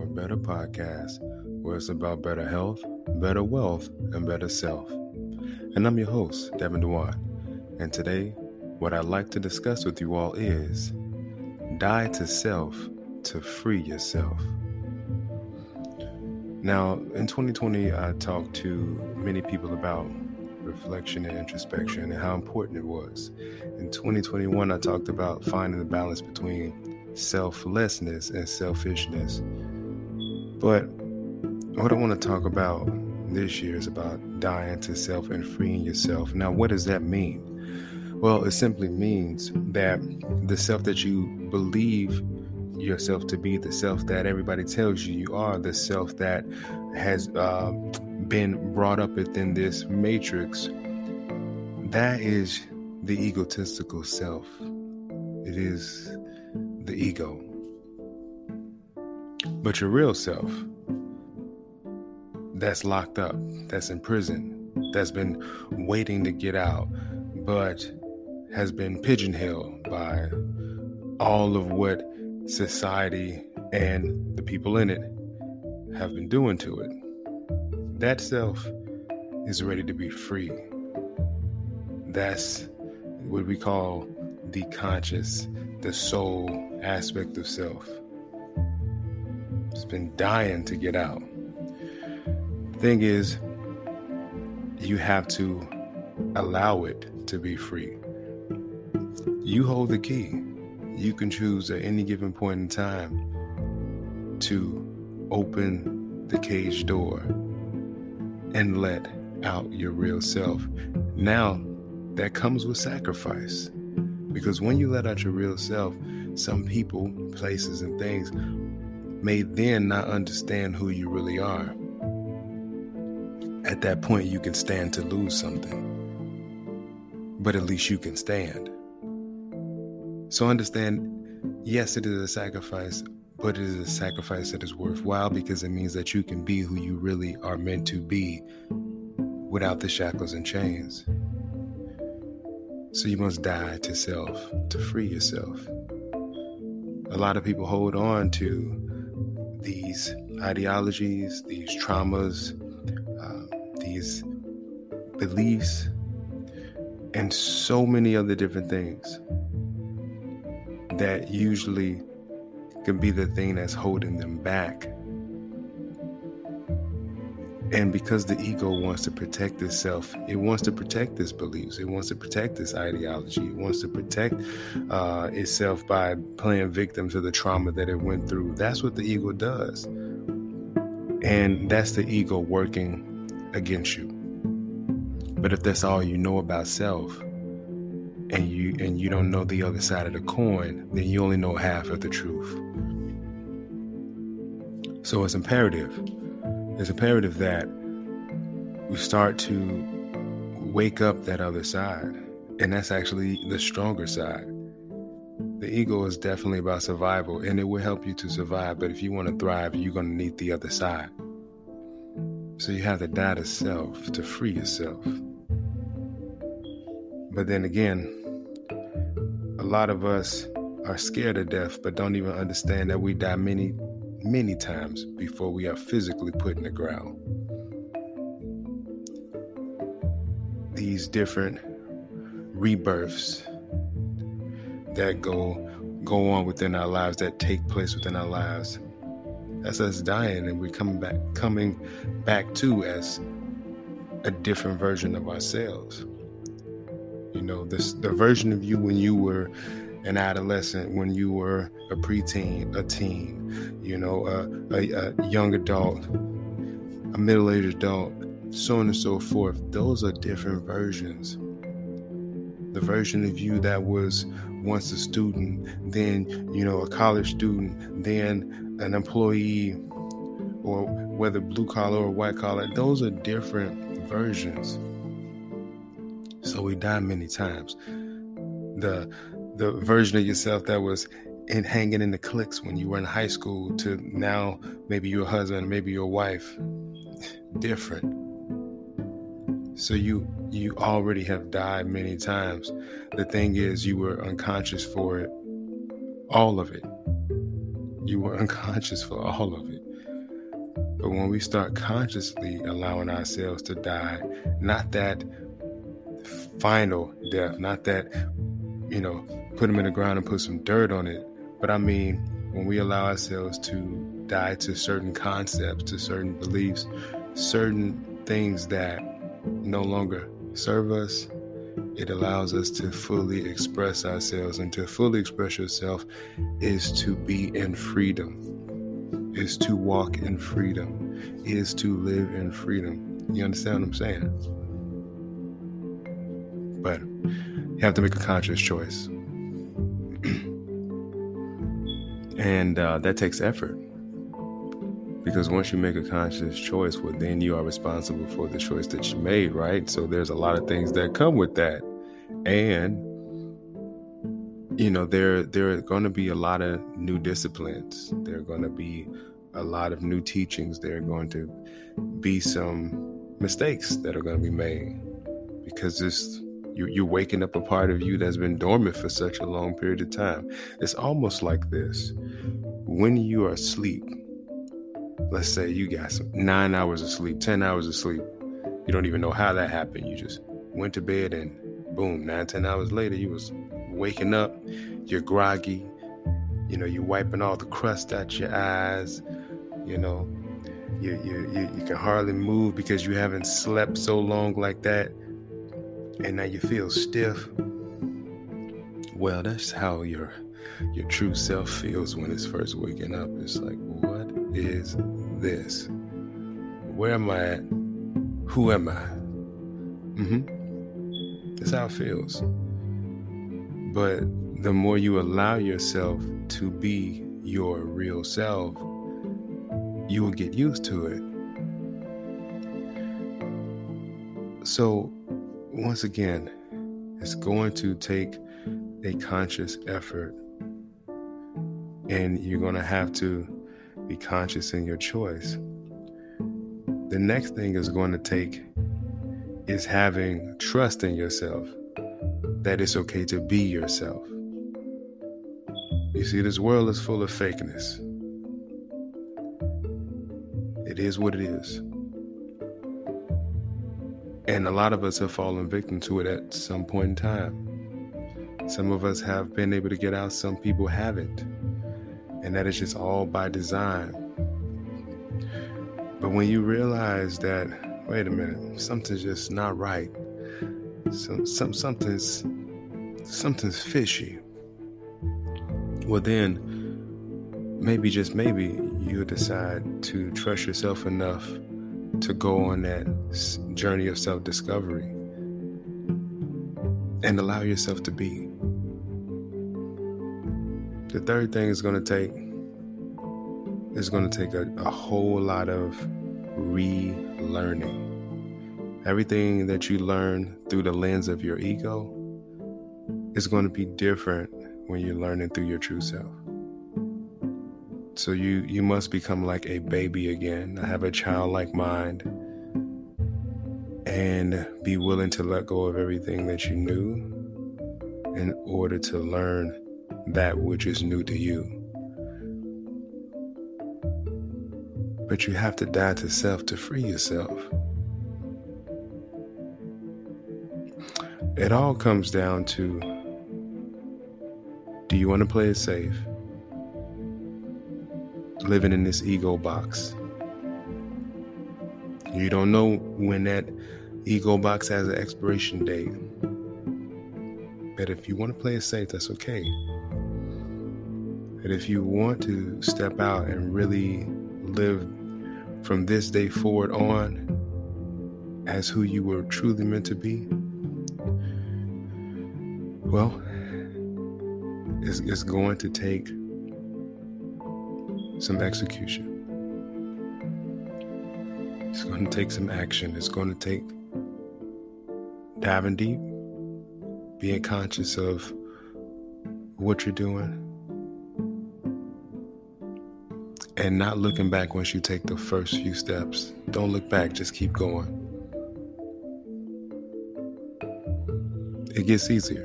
For Better podcast, where it's about better health, better wealth, and better self. And I'm your host, Devin Dewan. And today, what I'd like to discuss with you all is die to self to free yourself. Now, in 2020, I talked to many people about reflection and introspection and how important it was. In 2021, I talked about finding the balance between selflessness and selfishness. But what I want to talk about this year is about dying to self and freeing yourself. Now, what does that mean? Well, it simply means that the self that you believe yourself to be, the self that everybody tells you you are, the self that has uh, been brought up within this matrix, that is the egotistical self. It is the ego. But your real self, that's locked up, that's in prison, that's been waiting to get out, but has been pigeonholed by all of what society and the people in it have been doing to it. That self is ready to be free. That's what we call the conscious, the soul aspect of self. It's been dying to get out. Thing is, you have to allow it to be free. You hold the key. You can choose at any given point in time to open the cage door and let out your real self. Now, that comes with sacrifice. Because when you let out your real self, some people, places, and things may then not understand who you really are. At that point, you can stand to lose something, but at least you can stand. So understand yes, it is a sacrifice, but it is a sacrifice that is worthwhile because it means that you can be who you really are meant to be without the shackles and chains. So you must die to self to free yourself a lot of people hold on to these ideologies, these traumas, uh, these beliefs, and so many other different things that usually can be the thing that's holding them back and because the ego wants to protect itself, it wants to protect its beliefs, it wants to protect its ideology, it wants to protect uh, itself by playing victim to the trauma that it went through. That's what the ego does. And that's the ego working against you. But if that's all you know about self, and you and you don't know the other side of the coin, then you only know half of the truth. So it's imperative it's imperative that we start to wake up that other side. And that's actually the stronger side. The ego is definitely about survival and it will help you to survive. But if you want to thrive, you're going to need the other side. So you have to die to self to free yourself. But then again, a lot of us are scared of death, but don't even understand that we die many many times before we are physically put in the ground. These different rebirths that go go on within our lives that take place within our lives That's us dying and we're coming back coming back to as a different version of ourselves. You know, this the version of you when you were an adolescent, when you were a preteen, a teen, you know, a, a, a young adult, a middle-aged adult, so on and so forth. Those are different versions. The version of you that was once a student, then you know a college student, then an employee, or whether blue collar or white collar, those are different versions. So we die many times. The the version of yourself that was in hanging in the cliques when you were in high school to now maybe your husband, maybe your wife, different. So you you already have died many times. The thing is you were unconscious for it. All of it. You were unconscious for all of it. But when we start consciously allowing ourselves to die, not that final death, not that, you know, put them in the ground and put some dirt on it, but I mean, when we allow ourselves to die to certain concepts, to certain beliefs, certain things that no longer serve us, it allows us to fully express ourselves. And to fully express yourself is to be in freedom, is to walk in freedom, is to live in freedom. You understand what I'm saying? But you have to make a conscious choice. And uh, that takes effort. Because once you make a conscious choice, well, then you are responsible for the choice that you made, right? So there's a lot of things that come with that. And you know there there are going to be a lot of new disciplines there are going to be a lot of new teachings there are going to be some mistakes that are going to be made because this you, you're waking up a part of you that's been dormant for such a long period of time it's almost like this when you are asleep let's say you got some nine hours of sleep, 10 hours of sleep. You don't even know how that happened. You just went to bed and boom, nine, 10 hours later, you was waking up, you're groggy, you know, you're wiping all the crust out your eyes, you know, you, you, you, you can hardly move because you haven't slept so long like that. And now you feel stiff. Well, that's how your your true self feels when it's first waking up. It's like, what is this? Where am I at? Who am I? Mm-hmm. That's how it feels. But the more you allow yourself to be your real self, you will get used to it. So, once again, it's going to take a conscious effort, and you're going to have to be conscious in your choice. The next thing is going to take is having trust in yourself that it's okay to be yourself. You see, this world is full of fakeness. It is what it is. And a lot of us have fallen victim to it at some point in time. Some of us have been able to get out, some people haven't and that is just all by design. But when you realize that, wait a minute, something's just not right. Some, some something's something's fishy. Well, then maybe just maybe you'll decide to trust yourself enough to go on that journey of self-discovery and allow yourself to be. The third thing is going to take is going to take a, a whole lot of relearning. Everything that you learn through the lens of your ego is going to be different when you're learning through your true self. So you you must become like a baby again, have a childlike mind, and be willing to let go of everything that you knew in order to learn that which is new to you. But you have to die to self to free yourself. It all comes down to do you want to play it safe? Living in this ego box. You don't know when that ego box has an expiration date. But if you want to play it safe, that's okay. But if you want to step out and really live from this day forward on as who you were truly meant to be, well, it's, it's going to take some execution. It's going to take some action. It's going to take diving deep, being conscious of what you're doing, and not looking back once you take the first few steps. Don't look back, just keep going. It gets easier.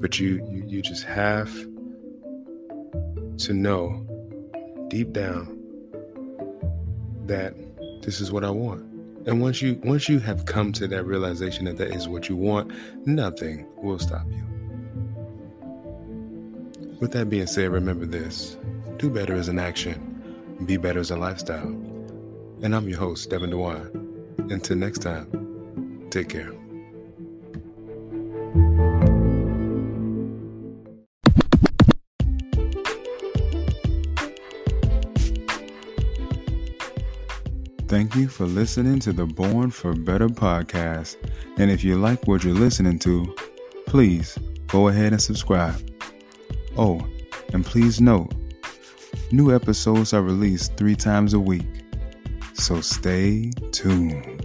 But you, you, you just have to know deep down that this is what I want. And once you once you have come to that realization that that is what you want, nothing will stop you. With that being said, remember this. Do better as an action, be better as a lifestyle. And I'm your host, Devin DeWine. Until next time, take care. Thank you for listening to the Born for Better podcast. And if you like what you're listening to, please go ahead and subscribe. Oh, and please note, new episodes are released three times a week. So stay tuned.